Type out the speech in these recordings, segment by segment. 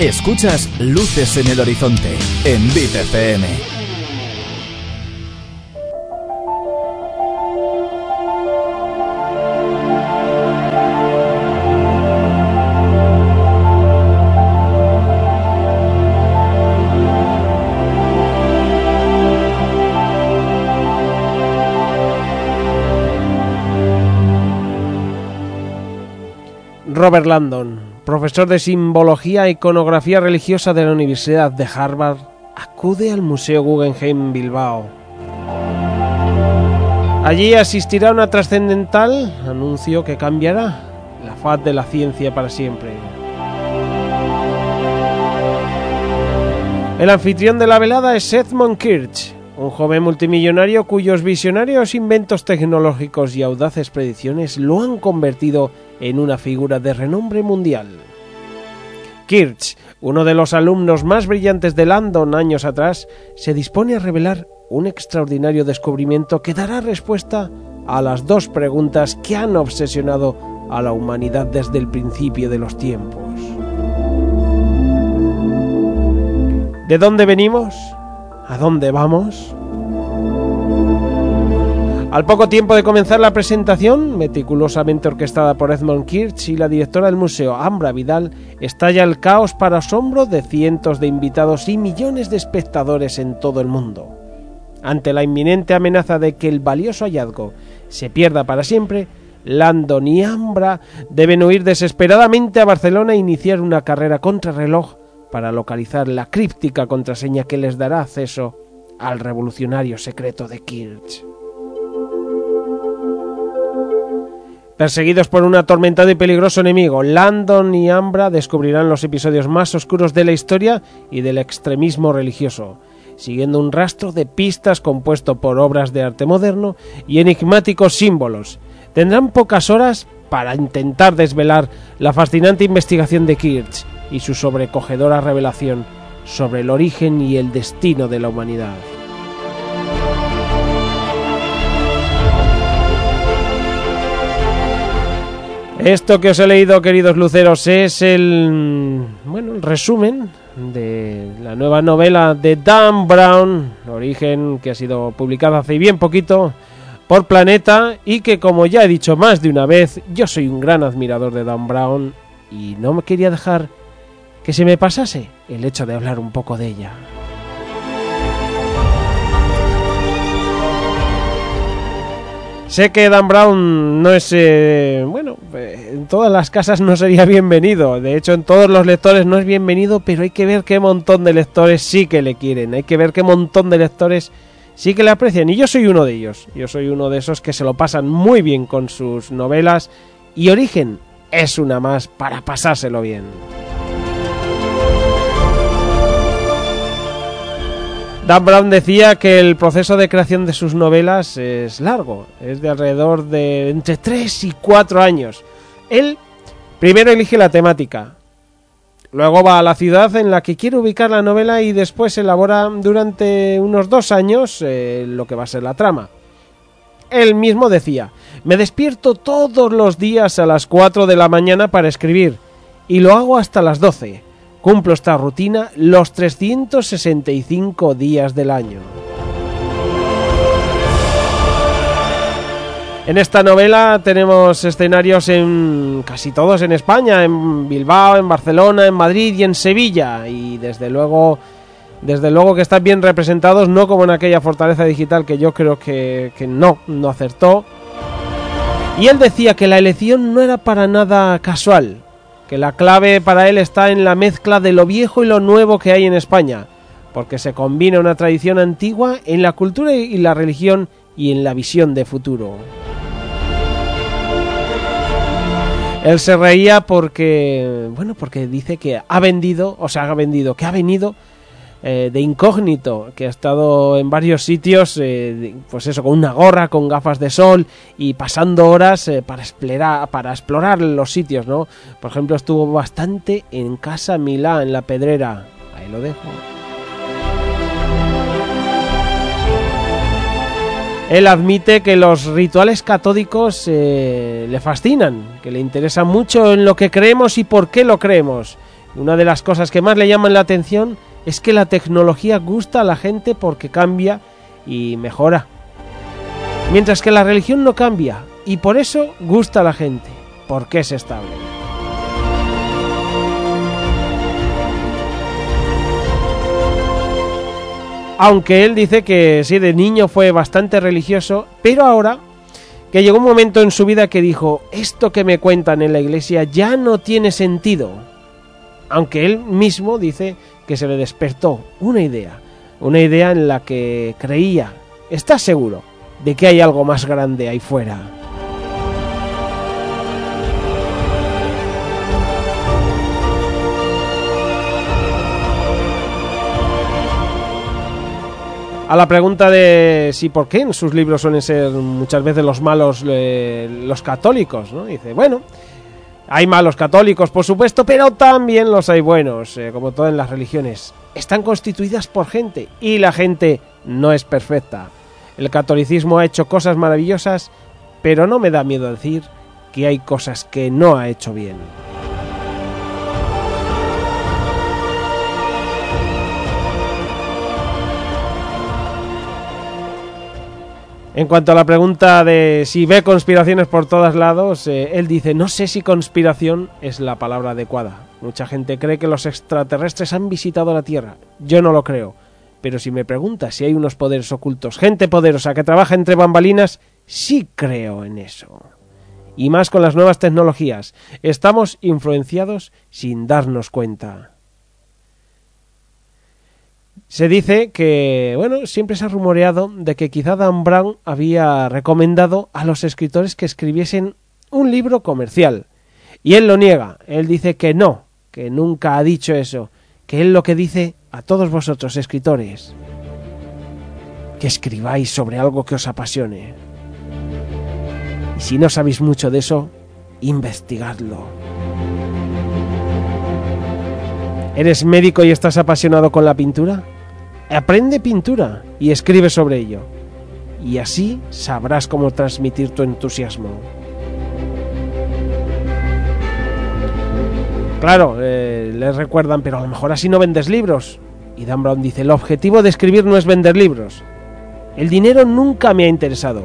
Escuchas Luces en el Horizonte en Vite FM. Robert Landon, profesor de simbología e iconografía religiosa de la Universidad de Harvard, acude al Museo Guggenheim Bilbao. Allí asistirá a una trascendental anuncio que cambiará la faz de la ciencia para siempre. El anfitrión de la velada es Edmund Kirch, un joven multimillonario cuyos visionarios inventos tecnológicos y audaces predicciones lo han convertido en una figura de renombre mundial. Kirch, uno de los alumnos más brillantes de Landon años atrás, se dispone a revelar un extraordinario descubrimiento que dará respuesta a las dos preguntas que han obsesionado a la humanidad desde el principio de los tiempos. ¿De dónde venimos? ¿A dónde vamos? Al poco tiempo de comenzar la presentación, meticulosamente orquestada por Edmund Kirch y la directora del museo, Ambra Vidal, estalla el caos para asombro de cientos de invitados y millones de espectadores en todo el mundo. Ante la inminente amenaza de que el valioso hallazgo se pierda para siempre, Landon y Ambra deben huir desesperadamente a Barcelona e iniciar una carrera contrarreloj para localizar la críptica contraseña que les dará acceso al revolucionario secreto de Kirch. Perseguidos por un atormentado y peligroso enemigo, Landon y Ambra descubrirán los episodios más oscuros de la historia y del extremismo religioso, siguiendo un rastro de pistas compuesto por obras de arte moderno y enigmáticos símbolos. Tendrán pocas horas para intentar desvelar la fascinante investigación de Kirch y su sobrecogedora revelación sobre el origen y el destino de la humanidad. Esto que os he leído, queridos luceros, es el bueno, el resumen de la nueva novela de Dan Brown, Origen, que ha sido publicada hace bien poquito por Planeta y que como ya he dicho más de una vez, yo soy un gran admirador de Dan Brown y no me quería dejar que se me pasase el hecho de hablar un poco de ella. Sé que Dan Brown no es, eh, bueno, eh, en todas las casas no sería bienvenido. De hecho, en todos los lectores no es bienvenido, pero hay que ver qué montón de lectores sí que le quieren. Hay que ver qué montón de lectores sí que le aprecian. Y yo soy uno de ellos. Yo soy uno de esos que se lo pasan muy bien con sus novelas. Y Origen es una más para pasárselo bien. Dan Brown decía que el proceso de creación de sus novelas es largo, es de alrededor de entre 3 y 4 años. Él primero elige la temática, luego va a la ciudad en la que quiere ubicar la novela y después elabora durante unos dos años eh, lo que va a ser la trama. Él mismo decía, me despierto todos los días a las 4 de la mañana para escribir y lo hago hasta las 12 Cumplo esta rutina los 365 días del año. En esta novela tenemos escenarios en casi todos en España, en Bilbao, en Barcelona, en Madrid y en Sevilla. Y desde luego, desde luego que están bien representados, no como en aquella fortaleza digital que yo creo que, que no, no acertó. Y él decía que la elección no era para nada casual, que la clave para él está en la mezcla de lo viejo y lo nuevo que hay en España, porque se combina una tradición antigua en la cultura y la religión y en la visión de futuro. Él se reía porque, bueno, porque dice que ha vendido, o sea, ha vendido, que ha venido eh, de incógnito, que ha estado en varios sitios, eh, pues eso, con una gorra, con gafas de sol y pasando horas eh, para, explorar, para explorar los sitios, ¿no? Por ejemplo, estuvo bastante en Casa Milá, en La Pedrera. Ahí lo dejo. Él admite que los rituales catódicos le fascinan, que le interesa mucho en lo que creemos y por qué lo creemos Una de las cosas que más le llaman la atención es que la tecnología gusta a la gente porque cambia y mejora. Mientras que la religión no cambia y por eso gusta a la gente, porque es estable. Aunque él dice que sí, de niño fue bastante religioso, pero ahora que llegó un momento en su vida que dijo, esto que me cuentan en la iglesia ya no tiene sentido. Aunque él mismo dice que se le despertó una idea, una idea en la que creía, está seguro, de que hay algo más grande ahí fuera. A la pregunta de si por qué en sus libros suelen ser muchas veces los malos eh, los católicos, ¿no? Dice, bueno, hay malos católicos, por supuesto, pero también los hay buenos, eh, como todas las religiones. Están constituidas por gente y la gente no es perfecta. El catolicismo ha hecho cosas maravillosas, pero no me da miedo decir que hay cosas que no ha hecho bien. En cuanto a la pregunta de si ve conspiraciones por todos lados, eh, él dice, no sé si conspiración es la palabra adecuada. Mucha gente cree que los extraterrestres han visitado la Tierra. Yo no lo creo. Pero si me preguntas si hay unos poderes ocultos, gente poderosa que trabaja entre bambalinas, sí creo en eso. Y más con las nuevas tecnologías. Estamos influenciados sin darnos cuenta. Se dice que, bueno, siempre se ha rumoreado de que quizá Dan Brown había recomendado a los escritores que escribiesen un libro comercial. Y él lo niega. Él dice que no, que nunca ha dicho eso. Que él lo que dice a todos vosotros, escritores, que escribáis sobre algo que os apasione. Y si no sabéis mucho de eso, investigadlo. ¿Eres médico y estás apasionado con la pintura? Aprende pintura y escribe sobre ello. Y así sabrás cómo transmitir tu entusiasmo. Claro, eh, les recuerdan, pero a lo mejor así no vendes libros. Y Dan Brown dice, el objetivo de escribir no es vender libros. El dinero nunca me ha interesado.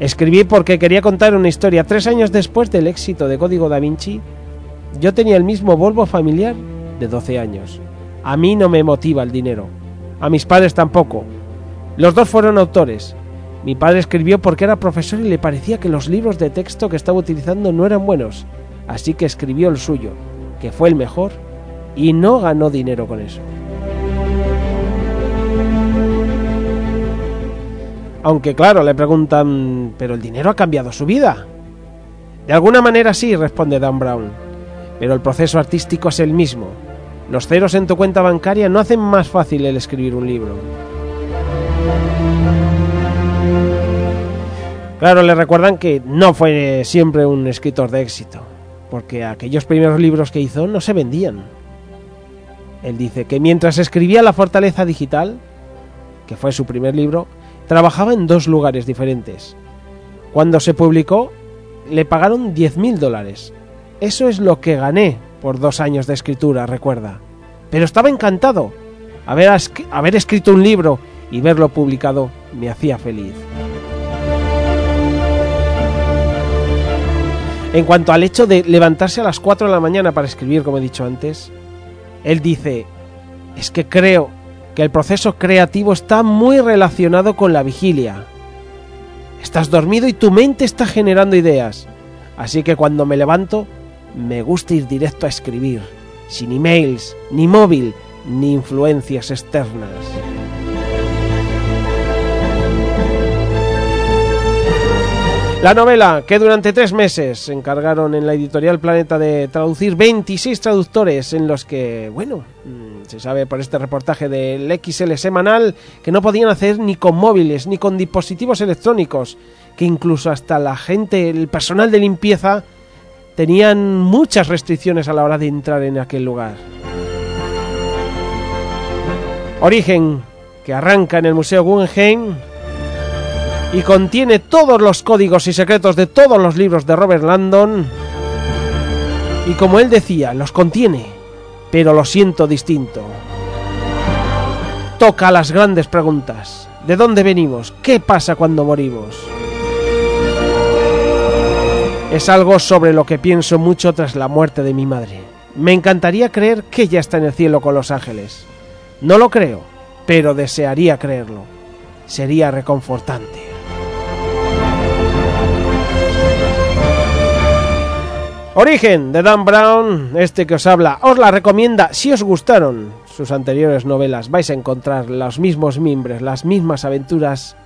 Escribí porque quería contar una historia. Tres años después del éxito de Código da Vinci, yo tenía el mismo Volvo familiar de 12 años. A mí no me motiva el dinero. A mis padres tampoco. Los dos fueron autores. Mi padre escribió porque era profesor y le parecía que los libros de texto que estaba utilizando no eran buenos, así que escribió el suyo, que fue el mejor, y no ganó dinero con eso. Aunque claro, le preguntan, ¿pero el dinero ha cambiado su vida? De alguna manera sí, responde Dan Brown, pero el proceso artístico es el mismo. Los ceros en tu cuenta bancaria no hacen más fácil el escribir un libro. Claro, le recuerdan que no fue siempre un escritor de éxito, porque aquellos primeros libros que hizo no se vendían. Él dice que mientras escribía La Fortaleza Digital, que fue su primer libro, trabajaba en dos lugares diferentes. Cuando se publicó, le pagaron 10.000 dólares. Eso es lo que gané por dos años de escritura, recuerda. Pero estaba encantado. Haber, haber escrito un libro y verlo publicado me hacía feliz. En cuanto al hecho de levantarse a las 4 de la mañana para escribir, como he dicho antes, él dice, es que creo que el proceso creativo está muy relacionado con la vigilia. Estás dormido y tu mente está generando ideas. Así que cuando me levanto, me gusta ir directo a escribir, sin emails, ni móvil, ni influencias externas. La novela, que durante tres meses se encargaron en la editorial Planeta de traducir 26 traductores en los que, bueno, mm, se sabe por este reportaje del XL semanal que no podían hacer ni con móviles ni con dispositivos electrónicos, que incluso hasta la gente, el personal de limpieza, tenían muchas restricciones a la hora de entrar en aquel lugar. Origen, que arranca en el Museo Guggenheim, y contiene todos los códigos y secretos de todos los libros de Robert Landon. Y como él decía, los contiene, pero lo siento distinto. Toca las grandes preguntas. ¿De dónde venimos? ¿Qué pasa cuando morimos? Es algo sobre lo que pienso mucho tras la muerte de mi madre. Me encantaría creer que ella está en el cielo con los ángeles. No lo creo, pero desearía creerlo. Sería reconfortante. Origen de Dan Brown, este que os habla, os la recomienda si os gustaron sus anteriores novelas. Vais a encontrar los mismos mimbres, las mismas aventuras.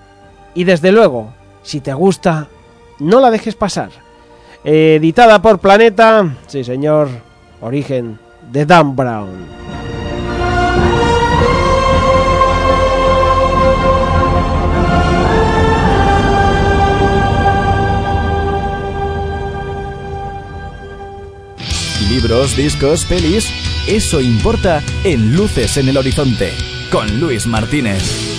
Y desde luego, si te gusta, no la dejes pasar. Editada por Planeta, sí señor, Origen de Dan Brown. libros, discos, pelis, eso importa en Luces en el Horizonte, con Luis Martínez.